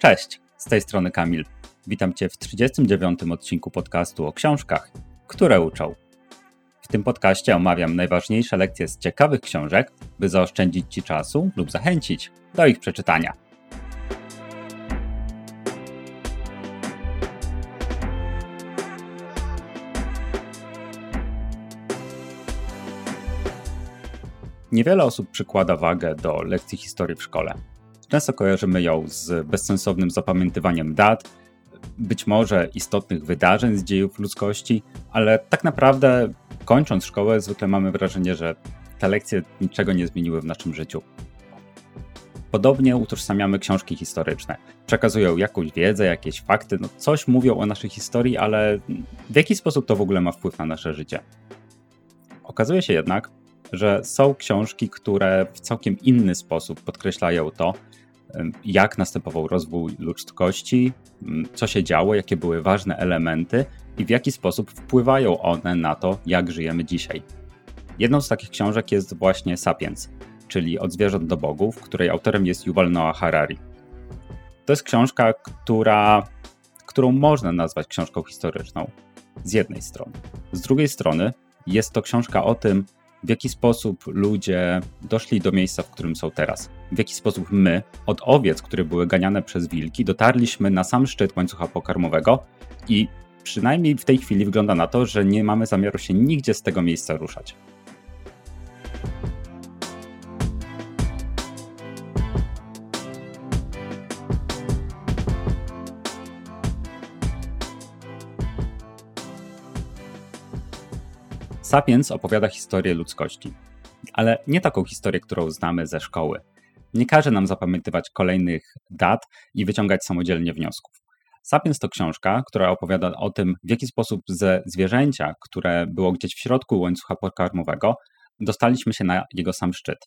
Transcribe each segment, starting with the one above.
Cześć, z tej strony Kamil. Witam Cię w 39. odcinku podcastu o książkach, które uczą. W tym podcaście omawiam najważniejsze lekcje z ciekawych książek, by zaoszczędzić Ci czasu lub zachęcić do ich przeczytania. Niewiele osób przykłada wagę do lekcji historii w szkole. Często kojarzymy ją z bezsensownym zapamiętywaniem dat, być może istotnych wydarzeń z dziejów ludzkości, ale tak naprawdę kończąc szkołę zwykle mamy wrażenie, że te lekcje niczego nie zmieniły w naszym życiu. Podobnie utożsamiamy książki historyczne. Przekazują jakąś wiedzę, jakieś fakty, no coś mówią o naszej historii, ale w jaki sposób to w ogóle ma wpływ na nasze życie? Okazuje się jednak, że są książki, które w całkiem inny sposób podkreślają to, jak następował rozwój ludzkości, co się działo, jakie były ważne elementy i w jaki sposób wpływają one na to, jak żyjemy dzisiaj. Jedną z takich książek jest właśnie Sapiens, czyli Od zwierząt do bogów, której autorem jest Yuval Noah Harari. To jest książka, która, którą można nazwać książką historyczną, z jednej strony. Z drugiej strony jest to książka o tym, w jaki sposób ludzie doszli do miejsca, w którym są teraz. W jaki sposób my, od owiec, które były ganiane przez wilki, dotarliśmy na sam szczyt łańcucha pokarmowego i przynajmniej w tej chwili wygląda na to, że nie mamy zamiaru się nigdzie z tego miejsca ruszać. Sapiens opowiada historię ludzkości, ale nie taką historię, którą znamy ze szkoły. Nie każe nam zapamiętywać kolejnych dat i wyciągać samodzielnie wniosków. Sapiens to książka, która opowiada o tym, w jaki sposób ze zwierzęcia, które było gdzieś w środku łańcucha pokarmowego, dostaliśmy się na jego sam szczyt.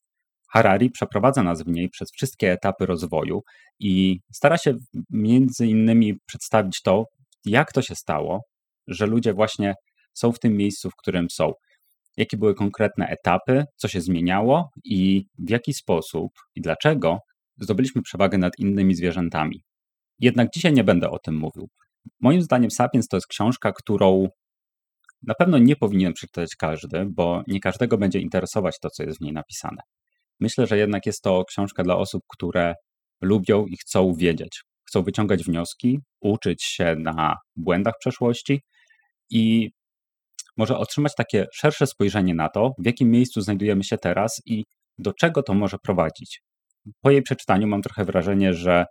Harari przeprowadza nas w niej przez wszystkie etapy rozwoju i stara się między innymi przedstawić to, jak to się stało, że ludzie właśnie są w tym miejscu, w którym są. Jakie były konkretne etapy, co się zmieniało i w jaki sposób i dlaczego zdobyliśmy przewagę nad innymi zwierzętami. Jednak dzisiaj nie będę o tym mówił. Moim zdaniem Sapiens to jest książka, którą na pewno nie powinien przeczytać każdy, bo nie każdego będzie interesować to, co jest w niej napisane. Myślę, że jednak jest to książka dla osób, które lubią i chcą wiedzieć. Chcą wyciągać wnioski, uczyć się na błędach przeszłości i może otrzymać takie szersze spojrzenie na to, w jakim miejscu znajdujemy się teraz i do czego to może prowadzić. Po jej przeczytaniu mam trochę wrażenie, że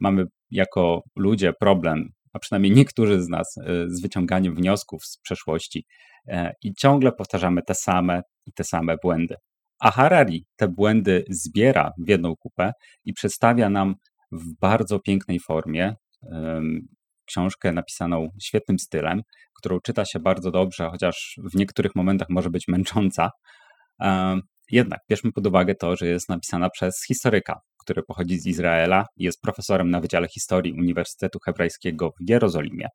mamy jako ludzie problem, a przynajmniej niektórzy z nas, y, z wyciąganiem wniosków z przeszłości e, i ciągle powtarzamy te same i te same błędy. A Harari te błędy zbiera w jedną kupę i przedstawia nam w bardzo pięknej formie książkę napisaną świetnym stylem, którą czyta się bardzo dobrze, chociaż w niektórych momentach może być męcząca. Jednak bierzmy pod uwagę to, że jest napisana przez historyka, który pochodzi z Izraela i jest profesorem na Wydziale Historii Uniwersytetu Hebrajskiego w Jerozolimie.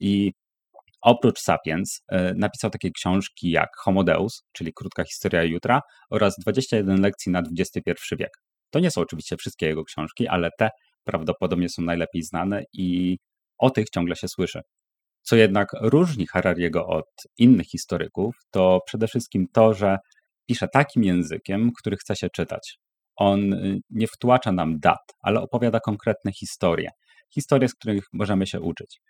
I oprócz Sapiens e, napisał takie książki jak Homo Deus, czyli Krótka Historia Jutra oraz 21 lekcji na XXI wiek. To nie są oczywiście wszystkie jego książki, ale te prawdopodobnie są najlepiej znane i o tych ciągle się słyszy. Co jednak różni Harariego od innych historyków, to przede wszystkim to, że pisze takim językiem, który chce się czytać. On y, nie wtłacza nam dat, ale opowiada konkretne historie. Historie, z których możemy się uczyć.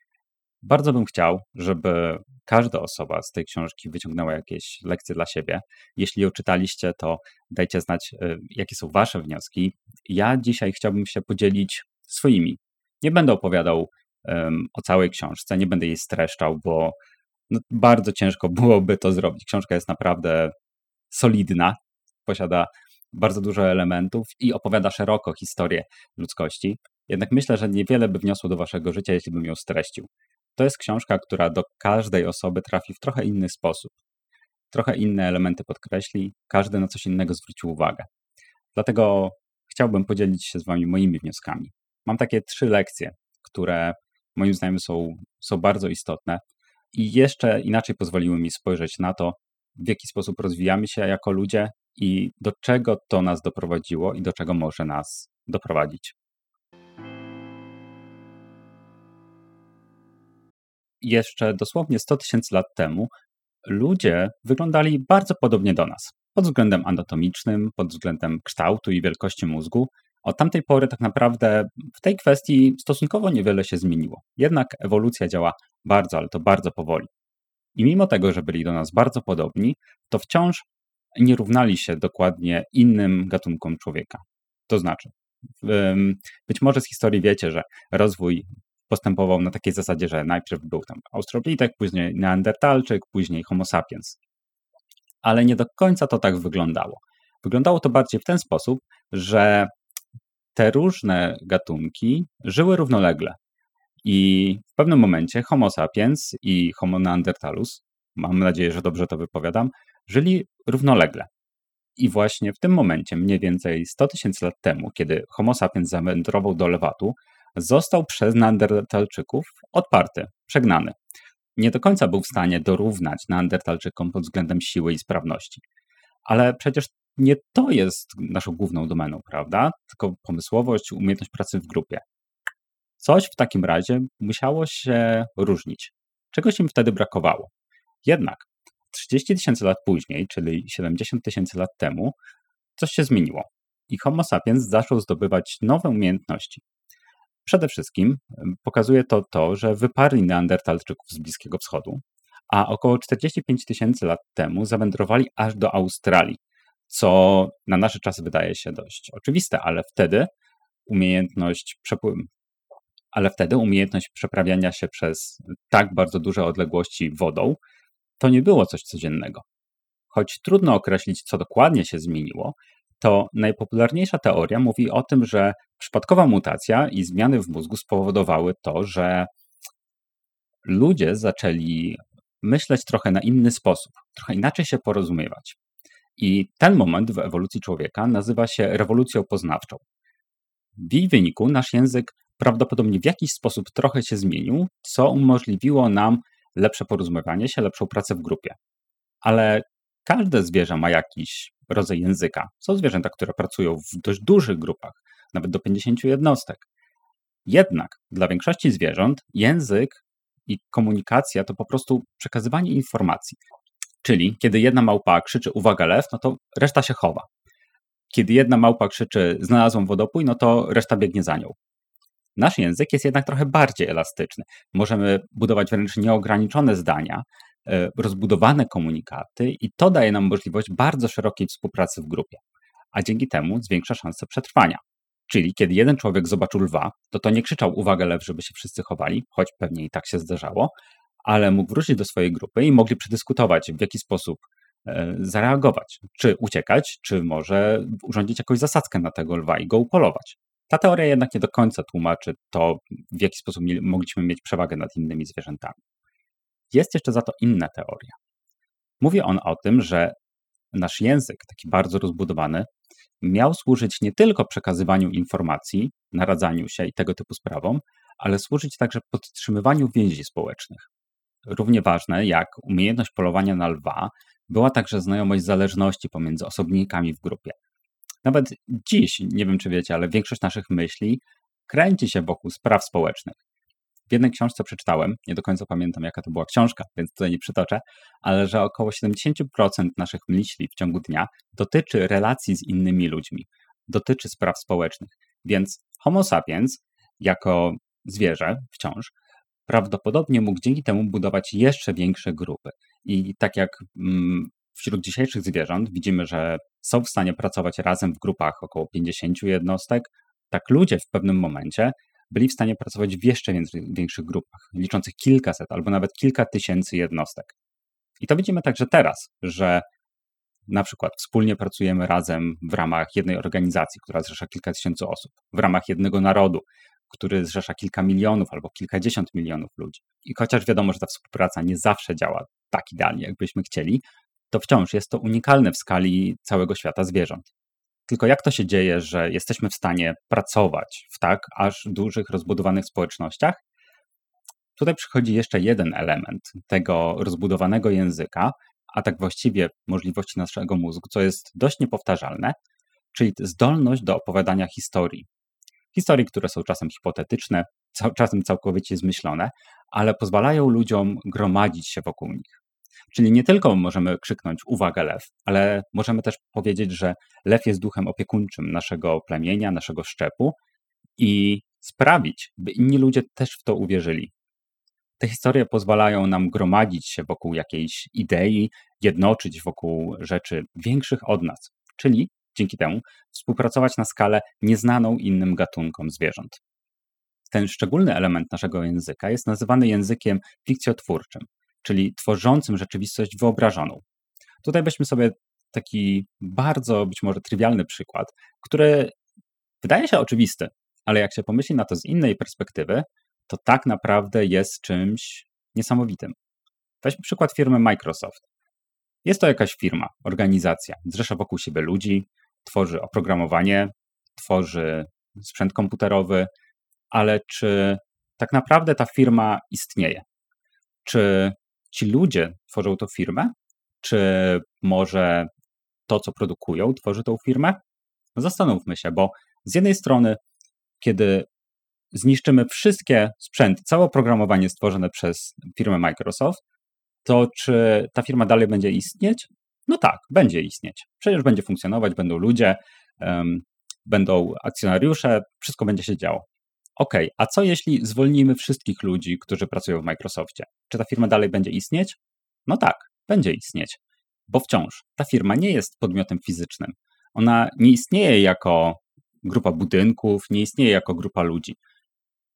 Bardzo bym chciał, żeby każda osoba z tej książki wyciągnęła jakieś lekcje dla siebie. Jeśli ją czytaliście, to dajcie znać, y, jakie są Wasze wnioski. Ja dzisiaj chciałbym się podzielić swoimi. Nie będę opowiadał o całej książce. Nie będę jej streszczał, bo no, bardzo ciężko byłoby to zrobić. Książka jest naprawdę solidna, posiada bardzo dużo elementów i opowiada szeroko historię ludzkości. Jednak myślę, że niewiele by wniosło do waszego życia, jeśli bym ją streścił. To jest książka, która do każdej osoby trafi w trochę inny sposób. Trochę inne elementy podkreśli, każdy na coś innego zwrócił uwagę. Dlatego chciałbym podzielić się z wami moimi wnioskami. Mam takie trzy lekcje, które moim zdaniem są, są bardzo istotne i jeszcze inaczej pozwoliły mi spojrzeć na to, w jaki sposób rozwijamy się jako ludzie i do czego to nas doprowadziło i do czego może nas doprowadzić. Jeszcze dosłownie 100 tysięcy lat temu ludzie wyglądali bardzo podobnie do nas pod względem anatomicznym, pod względem kształtu i wielkości mózgu, od tamtej pory tak naprawdę w tej kwestii stosunkowo niewiele się zmieniło. Jednak ewolucja działa bardzo, ale to bardzo powoli. I mimo tego, że byli do nas bardzo podobni, to wciąż nie równali się dokładnie innym gatunkom człowieka. To znaczy, być może z historii wiecie, że rozwój postępował na takiej zasadzie, że najpierw był tam Australopitek, później Neandertalczyk, później Homo sapiens. Ale nie do końca to tak wyglądało. Wyglądało to bardziej w ten sposób, że te różne gatunki żyły równolegle. I w pewnym momencie Homo sapiens i Homo neandertalus, mam nadzieję, że dobrze to wypowiadam, żyli równolegle. I właśnie w tym momencie, mniej więcej 100 tysięcy lat temu, kiedy Homo sapiens zawędrował do Lewatu, został przez Neandertalczyków odparty, przegnany. Nie do końca był w stanie dorównać Neandertalczykom pod względem siły i sprawności. Ale przecież nie to jest naszą główną domeną, prawda? Tylko pomysłowość, umiejętność pracy w grupie. Coś w takim razie musiało się różnić. Czegoś im wtedy brakowało. Jednak 30 tysięcy lat później, czyli 70 tysięcy lat temu, coś się zmieniło i Homo sapiens zaczął zdobywać nowe umiejętności. Przede wszystkim pokazuje to to, że wyparli Neandertalczyków z Bliskiego Wschodu, a około 45 tysięcy lat temu zawędrowali aż do Australii, co na nasze czasy wydaje się dość oczywiste, ale wtedy umiejętność przepływu, ale wtedy umiejętność przeprawiania się przez tak bardzo duże odległości wodą to nie było coś codziennego. Choć trudno określić, co dokładnie się zmieniło, to najpopularniejsza teoria mówi o tym, że przypadkowa mutacja i zmiany w mózgu spowodowały to, że ludzie zaczęli myśleć trochę na inny sposób, trochę inaczej się porozumiewać. I ten moment w ewolucji człowieka nazywa się rewolucją poznawczą. W jej wyniku nasz język prawdopodobnie w jakiś sposób trochę się zmienił, co umożliwiło nam lepsze porozumiewanie się, lepszą pracę w grupie. Ale każde zwierzę ma jakiś rodzaj języka. Są zwierzęta, które pracują w dość dużych grupach, nawet do 50 jednostek. Jednak dla większości zwierząt język i komunikacja to po prostu przekazywanie informacji. Czyli kiedy jedna małpa krzyczy uwaga lew, no to reszta się chowa. Kiedy jedna małpa krzyczy znalazłam wodopój, no to reszta biegnie za nią. Nasz język jest jednak trochę bardziej elastyczny. Możemy budować wręcz nieograniczone zdania, e, rozbudowane komunikaty i to daje nam możliwość bardzo szerokiej współpracy w grupie, a dzięki temu zwiększa szanse przetrwania. Czyli kiedy jeden człowiek zobaczył lwa, to to nie krzyczał uwaga lew, żeby się wszyscy chowali, choć pewnie i tak się zdarzało, ale mógł wrócić do swojej grupy i mogli przedyskutować, w jaki sposób e, zareagować. Czy uciekać, czy może urządzić jakąś zasadzkę na tego lwa i go upolować. Ta teoria jednak nie do końca tłumaczy to, w jaki sposób mogliśmy mieć przewagę nad innymi zwierzętami. Jest jeszcze za to inna teoria. Mówi on o tym, że nasz język, taki bardzo rozbudowany, miał służyć nie tylko przekazywaniu informacji, naradzaniu się i tego typu sprawom, ale służyć także podtrzymywaniu więzi społecznych. Równie ważne jak umiejętność polowania na lwa była także znajomość zależności pomiędzy osobnikami w grupie. Nawet dziś, nie wiem czy wiecie, ale większość naszych myśli kręci się wokół spraw społecznych. W jednej książce przeczytałem, nie do końca pamiętam jaka to była książka, więc tutaj nie przytoczę, ale że około 70% naszych myśli w ciągu dnia dotyczy relacji z innymi ludźmi, dotyczy spraw społecznych. Więc Homo sapiens, jako zwierzę wciąż, prawdopodobnie mógł dzięki temu budować jeszcze większe grupy. I tak jak mm, wśród dzisiejszych zwierząt widzimy, że są w stanie pracować razem w grupach około 50 jednostek, tak ludzie w pewnym momencie byli w stanie pracować w jeszcze większych grupach, liczących kilkaset albo nawet kilka tysięcy jednostek. I to widzimy także teraz, że na przykład wspólnie pracujemy razem w ramach jednej organizacji, która zrzesza kilka tysięcy osób, w ramach jednego narodu, który zrzesza kilka milionów albo kilkadziesiąt milionów ludzi. I chociaż wiadomo, że ta współpraca nie zawsze działa tak idealnie, jakbyśmy chcieli, to wciąż jest to unikalne w skali całego świata zwierząt. Tylko jak to się dzieje, że jesteśmy w stanie pracować w tak aż dużych, rozbudowanych społecznościach? Tutaj przychodzi jeszcze jeden element tego rozbudowanego języka, a tak właściwie możliwości naszego mózgu, co jest dość niepowtarzalne, czyli zdolność do opowiadania historii. Historii, które są czasem hipotetyczne, czasem całkowicie zmyślone, ale pozwalają ludziom gromadzić się wokół nich. Czyli nie tylko możemy krzyknąć uwaga lew, ale możemy też powiedzieć, że lew jest duchem opiekuńczym naszego plemienia, naszego szczepu i sprawić, by inni ludzie też w to uwierzyli. Te historie pozwalają nam gromadzić się wokół jakiejś idei, jednoczyć wokół rzeczy większych od nas, czyli dzięki temu współpracować na skalę nieznaną innym gatunkom zwierząt. Ten szczególny element naszego języka jest nazywany językiem fikcjotwórczym, czyli tworzącym rzeczywistość wyobrażoną. Tutaj weźmy sobie taki bardzo być może trywialny przykład, który wydaje się oczywisty, ale jak się pomyśli na to z innej perspektywy, to tak naprawdę jest czymś niesamowitym. Weźmy przykład firmy Microsoft. Jest to jakaś firma, organizacja, zrzesza wokół siebie ludzi, tworzy oprogramowanie, tworzy sprzęt komputerowy, ale czy tak naprawdę ta firma istnieje? Czy ci ludzie tworzą tą firmę? Czy może to, co produkują, tworzy tą firmę? Zastanówmy się, bo z jednej strony, kiedy zniszczymy wszystkie sprzęty, całe oprogramowanie stworzone przez firmę Microsoft, to czy ta firma dalej będzie istnieć? No tak, będzie istnieć. Przecież będzie funkcjonować, będą ludzie, um, będą akcjonariusze, wszystko będzie się działo. OK, a co jeśli zwolnimy wszystkich ludzi, którzy pracują w Microsoftie? Czy ta firma dalej będzie istnieć? No tak, będzie istnieć, bo wciąż ta firma nie jest podmiotem fizycznym. Ona nie istnieje jako grupa budynków, nie istnieje jako grupa ludzi.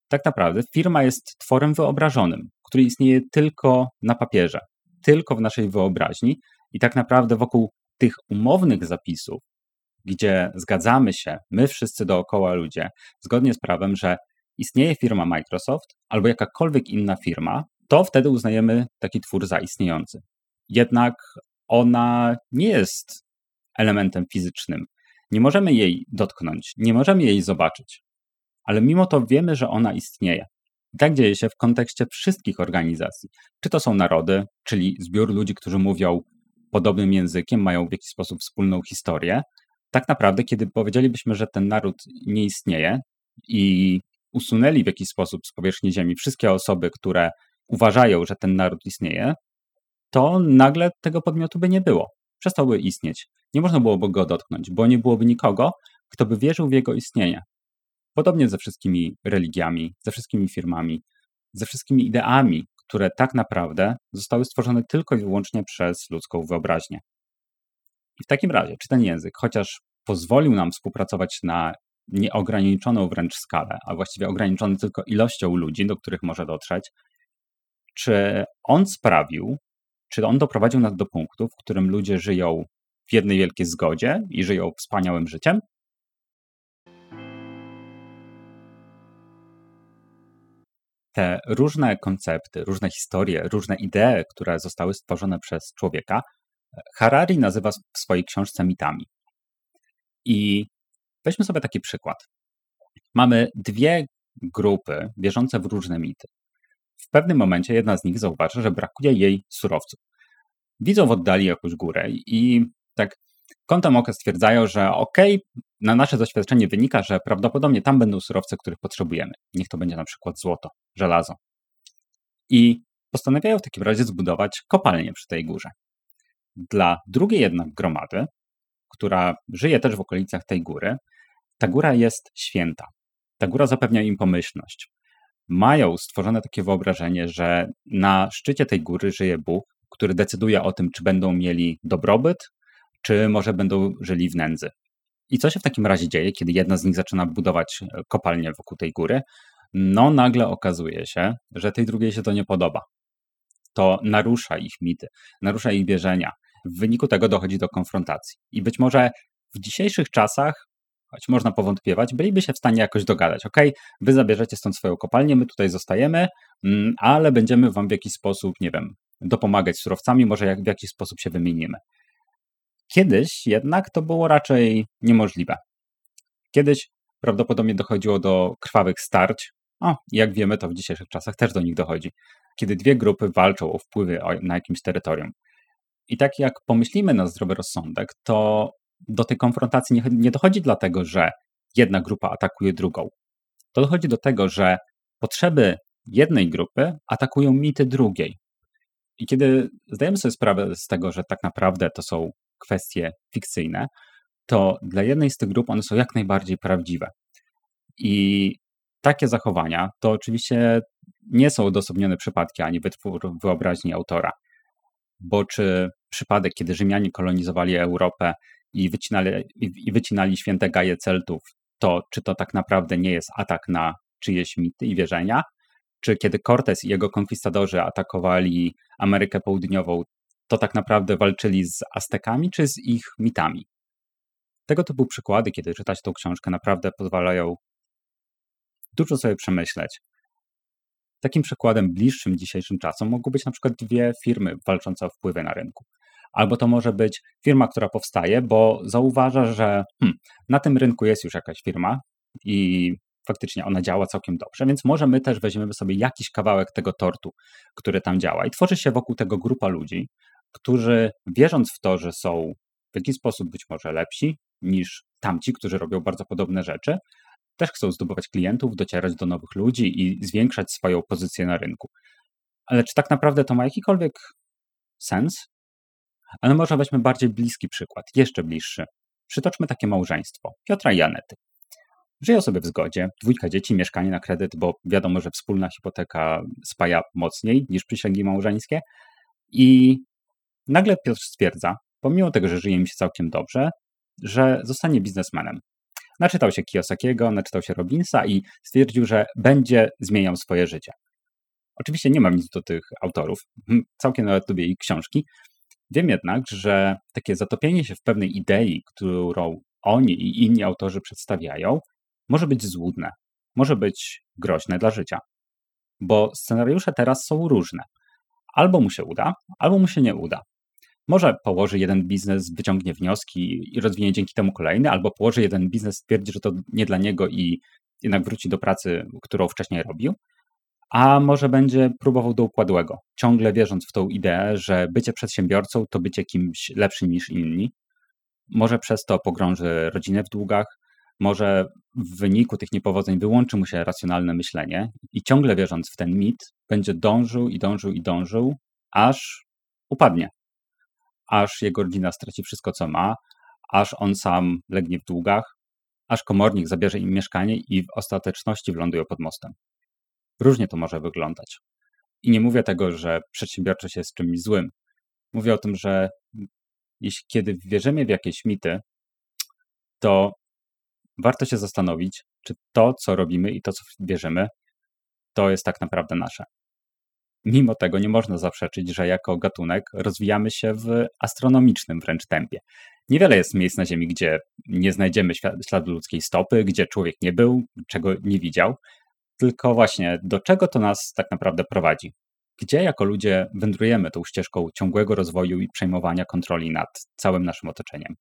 Tak naprawdę firma jest tworem wyobrażonym, który istnieje tylko na papierze, tylko w naszej wyobraźni i tak naprawdę wokół tych umownych zapisów, gdzie zgadzamy się, my wszyscy dookoła ludzie, zgodnie z prawem, że istnieje firma Microsoft albo jakakolwiek inna firma, to wtedy uznajemy taki twór za istniejący. Jednak ona nie jest elementem fizycznym. Nie możemy jej dotknąć, nie możemy jej zobaczyć, ale mimo to wiemy, że ona istnieje. I tak dzieje się w kontekście wszystkich organizacji. Czy to są narody, czyli zbiór ludzi, którzy mówią podobnym językiem, mają w jakiś sposób wspólną historię. Tak naprawdę, kiedy powiedzielibyśmy, że ten naród nie istnieje i usunęli w jakiś sposób z powierzchni Ziemi wszystkie osoby, które uważają, że ten naród istnieje, to nagle tego podmiotu by nie było. Przestałby istnieć. Nie można byłoby go dotknąć, bo nie byłoby nikogo, kto by wierzył w jego istnienie. Podobnie ze wszystkimi religiami, ze wszystkimi firmami, ze wszystkimi ideami, które tak naprawdę zostały stworzone tylko i wyłącznie przez ludzką wyobraźnię. I w takim razie, czy ten język, chociaż pozwolił nam współpracować na nieograniczoną wręcz skalę, a właściwie ograniczony tylko ilością ludzi, do których może dotrzeć, czy on sprawił, czy on doprowadził nas do punktu, w którym ludzie żyją w jednej wielkiej zgodzie i żyją wspaniałym życiem? Te różne koncepty, różne historie, różne idee, które zostały stworzone przez człowieka, Harari nazywa w swojej książce mitami. I weźmy sobie taki przykład. Mamy dwie grupy wierzące w różne mity. W pewnym momencie jedna z nich zauważy, że brakuje jej surowców. Widzą w oddali jakąś górę i tak kątem oka stwierdzają, że okej, okay, na nasze doświadczenie wynika, że prawdopodobnie tam będą surowce, których potrzebujemy. Niech to będzie na przykład złoto, żelazo. I postanawiają w takim razie zbudować kopalnię przy tej górze. Dla drugiej jednak gromady, która żyje też w okolicach tej góry, ta góra jest święta. Ta góra zapewnia im pomyślność. Mają stworzone takie wyobrażenie, że na szczycie tej góry żyje Bóg, który decyduje o tym, czy będą mieli dobrobyt, czy może będą żyli w nędzy. I co się w takim razie dzieje, kiedy jedna z nich zaczyna budować e, kopalnię wokół tej góry? No, nagle okazuje się, że tej drugiej się to nie podoba. To narusza ich mity, narusza ich wierzenia. W wyniku tego dochodzi do konfrontacji. I być może w dzisiejszych czasach, choć można powątpiewać, byliby się w stanie jakoś dogadać. Ok, wy zabierzecie stąd swoją kopalnię, my tutaj zostajemy, mm, ale będziemy wam w jakiś sposób, nie wiem, dopomagać surowcami, może w jakiś sposób się wymienimy. Kiedyś jednak to było raczej niemożliwe. Kiedyś prawdopodobnie dochodziło do krwawych starć. O, jak wiemy, to w dzisiejszych czasach też do nich dochodzi, kiedy dwie grupy walczą o wpływy na jakimś terytorium. I tak jak pomyślimy na zdrowy rozsądek, to do tej konfrontacji nie, nie dochodzi dlatego, że jedna grupa atakuje drugą. To dochodzi do tego, że potrzeby jednej grupy atakują mity drugiej. I kiedy zdajemy sobie sprawę z tego, że tak naprawdę to są kwestie fikcyjne, to dla jednej z tych grup one są jak najbardziej prawdziwe. I takie zachowania to oczywiście nie są odosobnione przypadki ani wytwór wyobraźni autora. Bo czy przypadek, kiedy Rzymianie kolonizowali Europę i wycinali, i wycinali święte gaje Celtów, to czy to tak naprawdę nie jest atak na czyjeś mity i wierzenia? Czy kiedy Cortés i jego konkwistadorzy atakowali Amerykę Południową, to tak naprawdę walczyli z Aztekami czy z ich mitami? Tego typu przykłady, kiedy czytać tą książkę, naprawdę pozwalają dużo sobie przemyśleć. Takim przykładem bliższym dzisiejszym czasom mogą być na przykład dwie firmy walczące o wpływy na rynku. Albo to może być firma, która powstaje, bo zauważa, że hmm, na tym rynku jest już jakaś firma i faktycznie ona działa całkiem dobrze, więc może my też weźmiemy sobie jakiś kawałek tego tortu, który tam działa. I tworzy się wokół tego grupa ludzi, którzy wierząc w to, że są w jakiś sposób być może lepsi niż tamci, którzy robią bardzo podobne rzeczy, też chcą zdobywać klientów, docierać do nowych ludzi i zwiększać swoją pozycję na rynku. Ale czy tak naprawdę to ma jakikolwiek sens? Ale może weźmy bardziej bliski przykład, jeszcze bliższy. Przytoczmy takie małżeństwo Piotra i Anety. Żyją sobie w zgodzie, dwójka dzieci, mieszkanie na kredyt, bo wiadomo, że wspólna hipoteka spaja mocniej niż przysięgi małżeńskie. I nagle Piotr stwierdza, pomimo tego, że żyje mi się całkiem dobrze, że zostanie biznesmenem. Naczytał się Kiyosakiego, naczytał się Robinsa i stwierdził, że będzie zmieniał swoje życie. Oczywiście nie mam nic do tych autorów, hm, całkiem nawet lubię ich książki. Wiem jednak, że takie zatopienie się w pewnej idei, którą oni i inni autorzy przedstawiają, może być złudne, może być groźne dla życia. Bo scenariusze teraz są różne. Albo mu się uda, albo mu się nie uda. Może położy jeden biznes, wyciągnie wnioski i rozwinie dzięki temu kolejny, albo położy jeden biznes, stwierdzi, że to nie dla niego i jednak wróci do pracy, którą wcześniej robił. A może będzie próbował do układłego, ciągle wierząc w tą ideę, że bycie przedsiębiorcą to bycie kimś lepszym niż inni. Może przez to pogrąży rodzinę w długach, może w wyniku tych niepowodzeń wyłączy mu się racjonalne myślenie i ciągle wierząc w ten mit, będzie dążył i dążył i dążył, aż upadnie aż jego rodzina straci wszystko, co ma, aż on sam legnie w długach, aż komornik zabierze im mieszkanie i w ostateczności wylądują pod mostem. Różnie to może wyglądać. I nie mówię tego, że przedsiębiorczość jest czymś złym. Mówię o tym, że jeśli kiedy wierzymy w jakieś mity, to warto się zastanowić, czy to, co robimy i to, co wierzymy, to jest tak naprawdę nasze. Mimo tego nie można zaprzeczyć, że jako gatunek rozwijamy się w astronomicznym wręcz tempie. Niewiele jest miejsc na Ziemi, gdzie nie znajdziemy śladu ludzkiej stopy, gdzie człowiek nie był, czego nie widział, tylko właśnie do czego to nas tak naprawdę prowadzi. Gdzie jako ludzie wędrujemy tą ścieżką ciągłego rozwoju i przejmowania kontroli nad całym naszym otoczeniem.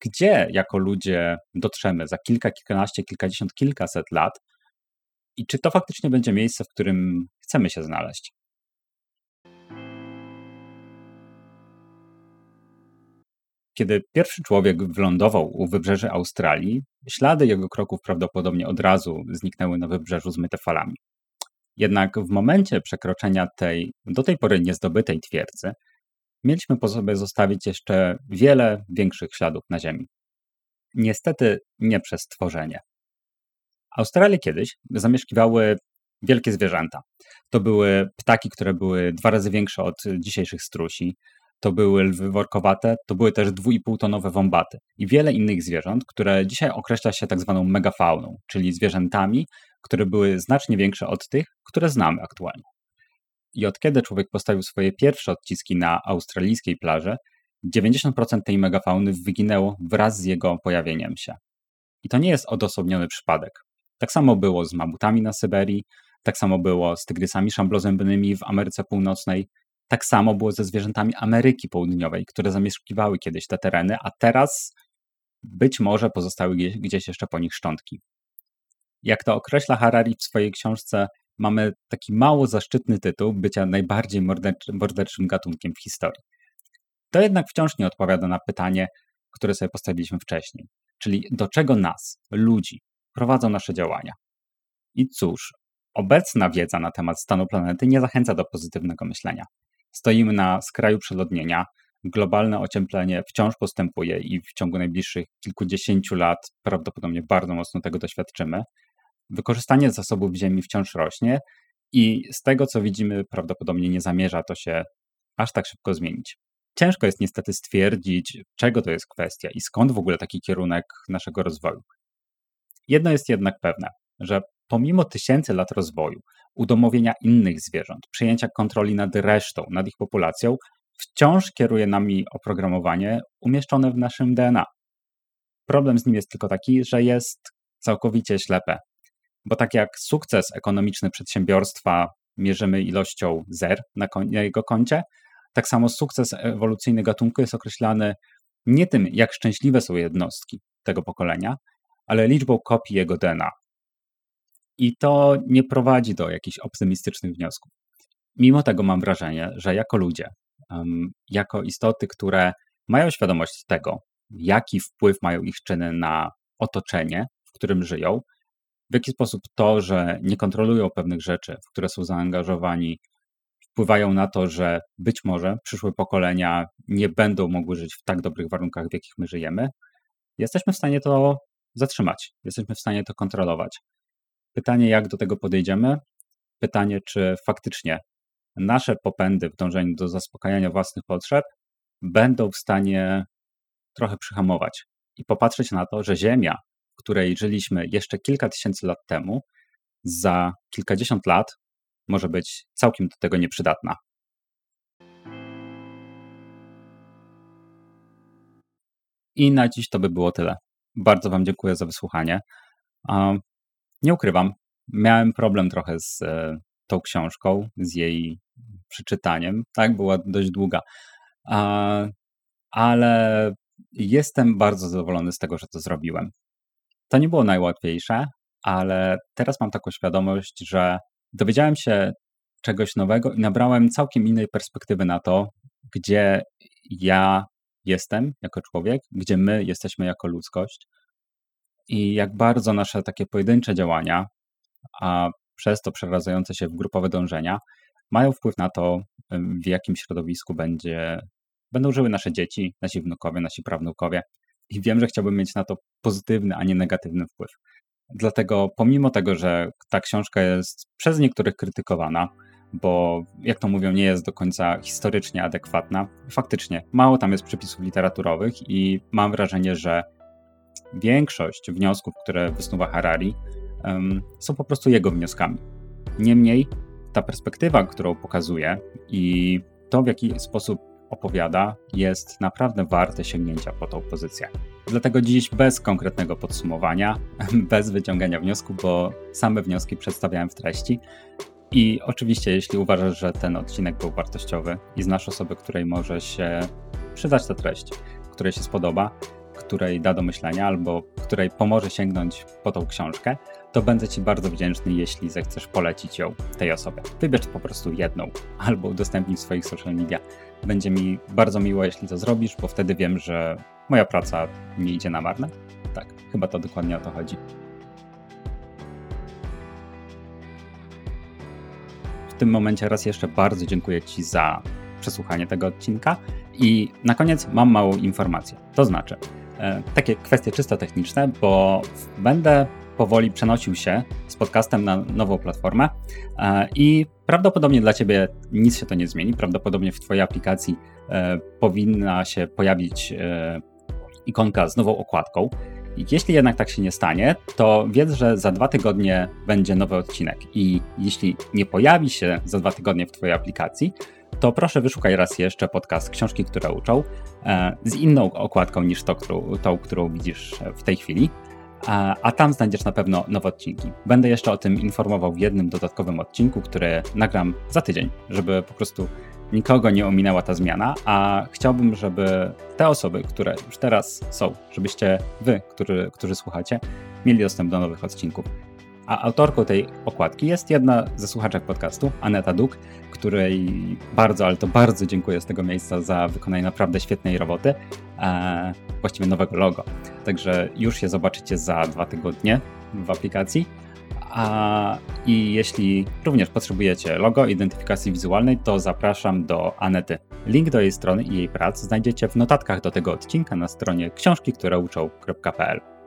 Gdzie jako ludzie dotrzemy za kilka, kilkanaście, kilkadziesiąt, kilkaset lat, i czy to faktycznie będzie miejsce, w którym chcemy się znaleźć. Kiedy pierwszy człowiek wylądował u wybrzeży Australii, ślady jego kroków prawdopodobnie od razu zniknęły na wybrzeżu zmyte falami. Jednak w momencie przekroczenia tej do tej pory niezdobytej twierdzy, mieliśmy po sobie zostawić jeszcze wiele większych śladów na Ziemi. Niestety nie przez tworzenie. Australię kiedyś zamieszkiwały wielkie zwierzęta. To były ptaki, które były dwa razy większe od dzisiejszych strusi. To były lwy workowate, to były też dwuipółtonowe wąbaty i wiele innych zwierząt, które dzisiaj określa się tak zwaną megafauną, czyli zwierzętami, które były znacznie większe od tych, które znamy aktualnie. I od kiedy człowiek postawił swoje pierwsze odciski na australijskiej plaży, 90% tej megafauny wyginęło wraz z jego pojawieniem się. I to nie jest odosobniony przypadek. Tak samo było z mamutami na Syberii, tak samo było z tygrysami szamblozębnymi w Ameryce Północnej, tak samo było ze zwierzętami Ameryki Południowej, które zamieszkiwały kiedyś te tereny, a teraz być może pozostały gdzieś jeszcze po nich szczątki. Jak to określa Harari w swojej książce, mamy taki mało zaszczytny tytuł bycia najbardziej morderczym gatunkiem w historii. To jednak wciąż nie odpowiada na pytanie, które sobie postawiliśmy wcześniej, czyli do czego nas, ludzi, prowadzą nasze działania. I cóż, obecna wiedza na temat stanu planety nie zachęca do pozytywnego myślenia. Stoimy na skraju przelodnienia, globalne ocieplenie wciąż postępuje i w ciągu najbliższych kilkudziesięciu lat prawdopodobnie bardzo mocno tego doświadczymy. Wykorzystanie zasobów Ziemi wciąż rośnie i z tego co widzimy, prawdopodobnie nie zamierza to się aż tak szybko zmienić. Ciężko jest niestety stwierdzić, czego to jest kwestia i skąd w ogóle taki kierunek naszego rozwoju. Jedno jest jednak pewne, że pomimo tysięcy lat rozwoju, udomowienia innych zwierząt, przejęcia kontroli nad resztą, nad ich populacją, wciąż kieruje nami oprogramowanie umieszczone w naszym DNA. Problem z nim jest tylko taki, że jest całkowicie ślepe, bo tak jak sukces ekonomiczny przedsiębiorstwa mierzymy ilością zer na, na jego koncie, tak samo sukces ewolucyjny gatunku jest określany nie tym, jak szczęśliwe są jednostki tego pokolenia, ale liczbą kopii jego DNA. I to nie prowadzi do jakichś optymistycznych wniosków. Mimo tego mam wrażenie, że jako ludzie, jako istoty, które mają świadomość tego, jaki wpływ mają ich czyny na otoczenie, w którym żyją, w jaki sposób to, że nie kontrolują pewnych rzeczy, w które są zaangażowani, wpływają na to, że być może przyszłe pokolenia nie będą mogły żyć w tak dobrych warunkach, w jakich my żyjemy, jesteśmy w stanie to zatrzymać, jesteśmy w stanie to kontrolować. Pytanie, jak do tego podejdziemy? Pytanie, czy faktycznie nasze popędy w dążeniu do zaspokajania własnych potrzeb będą w stanie trochę przyhamować i popatrzeć na to, że Ziemia, w której żyliśmy jeszcze kilka tysięcy lat temu, za kilkadziesiąt lat może być całkiem do tego nieprzydatna. I na dziś to by było tyle. Bardzo Wam dziękuję za wysłuchanie. Nie ukrywam, miałem problem trochę z e, tą książką, z jej przeczytaniem. Tak, była dość długa. Ale jestem bardzo zadowolony z tego, że to zrobiłem. To nie było najłatwiejsze, ale teraz mam taką świadomość, że dowiedziałem się czegoś nowego i nabrałem całkiem innej perspektywy na to, gdzie ja jestem jako człowiek, gdzie my jesteśmy jako ludzkość i jak bardzo nasze takie pojedyncze działania, a przez to przeradzające się w grupowe dążenia, mają wpływ na to, w jakim środowisku będzie, będą żyły nasze dzieci, nasi wnukowie, nasi prawnukowie. I wiem, że chciałbym mieć na to pozytywny, a nie negatywny wpływ. Dlatego, pomimo tego, że ta książka jest przez niektórych krytykowana, bo jak to mówią, nie jest do końca historycznie adekwatna, faktycznie mało tam jest przepisów literaturowych i mam wrażenie, że większość wniosków, które wysnuwa Harari, um, są po prostu jego wnioskami. Niemniej ta perspektywa, którą pokazuje i to, w jaki sposób opowiada, jest naprawdę warte sięgnięcia po tą pozycję. Dlatego dziś bez konkretnego podsumowania, bez wyciągania wniosku, bo same wnioski przedstawiałem w treści. I oczywiście, jeśli uważasz, że ten odcinek był wartościowy i znasz osobę, której może się przydać ta treść, której się spodoba, której da do myślenia albo której pomoże sięgnąć po tą książkę, to będę Ci bardzo wdzięczny, jeśli zechcesz polecić ją tej osobie. Wybierz po prostu jedną albo udostępnij w swoich social media. Będzie mi bardzo miło, jeśli to zrobisz, bo wtedy wiem, że moja praca nie idzie na marne. Tak, chyba to dokładnie o to chodzi. Tym momencie raz jeszcze bardzo dziękuję Ci za przesłuchanie tego odcinka. I na koniec mam małą informację. To znaczy, e, takie kwestie czysto techniczne, bo będę powoli przenosił się z podcastem na nową platformę e, i prawdopodobnie dla Ciebie nic się to nie zmieni. Prawdopodobnie w Twojej aplikacji e, powinna się pojawić ikonka z nową okładką. Jeśli jednak tak się nie stanie, to wiedz, że za dwa tygodnie będzie nowy odcinek i jeśli nie pojawi się za dwa tygodnie w Twojej aplikacji, to proszę wyszukaj raz jeszcze podcast Książki, które uczą z inną okładką niż to, którą, tą, którą widzisz w tej chwili a, a, tam znajdziesz na pewno nowe odcinki. Będę jeszcze o tym informował w jednym dodatkowym odcinku, który nagram za tydzień, żeby po prostu nikogo nie ominęła ta zmiana, a chciałbym, żeby te osoby, które już teraz są, żebyście wy, którzy, którzy słuchacie, mieli dostęp do nowych odcinków. A autorką tej okładki jest jedna ze słuchaczek podcastu, Aneta Duk, której bardzo, ale to bardzo dziękuję z tego miejsca za wykonanie naprawdę świetnej roboty, e, właściwie nowego logo. Także już je zobaczycie za dwa tygodnie w aplikacji. A, I jeśli również potrzebujecie logo, identyfikacji wizualnej, to zapraszam do Anety. Link do jej strony i jej prac znajdziecie w notatkach do tego odcinka na stronie książki, które uczą.pl.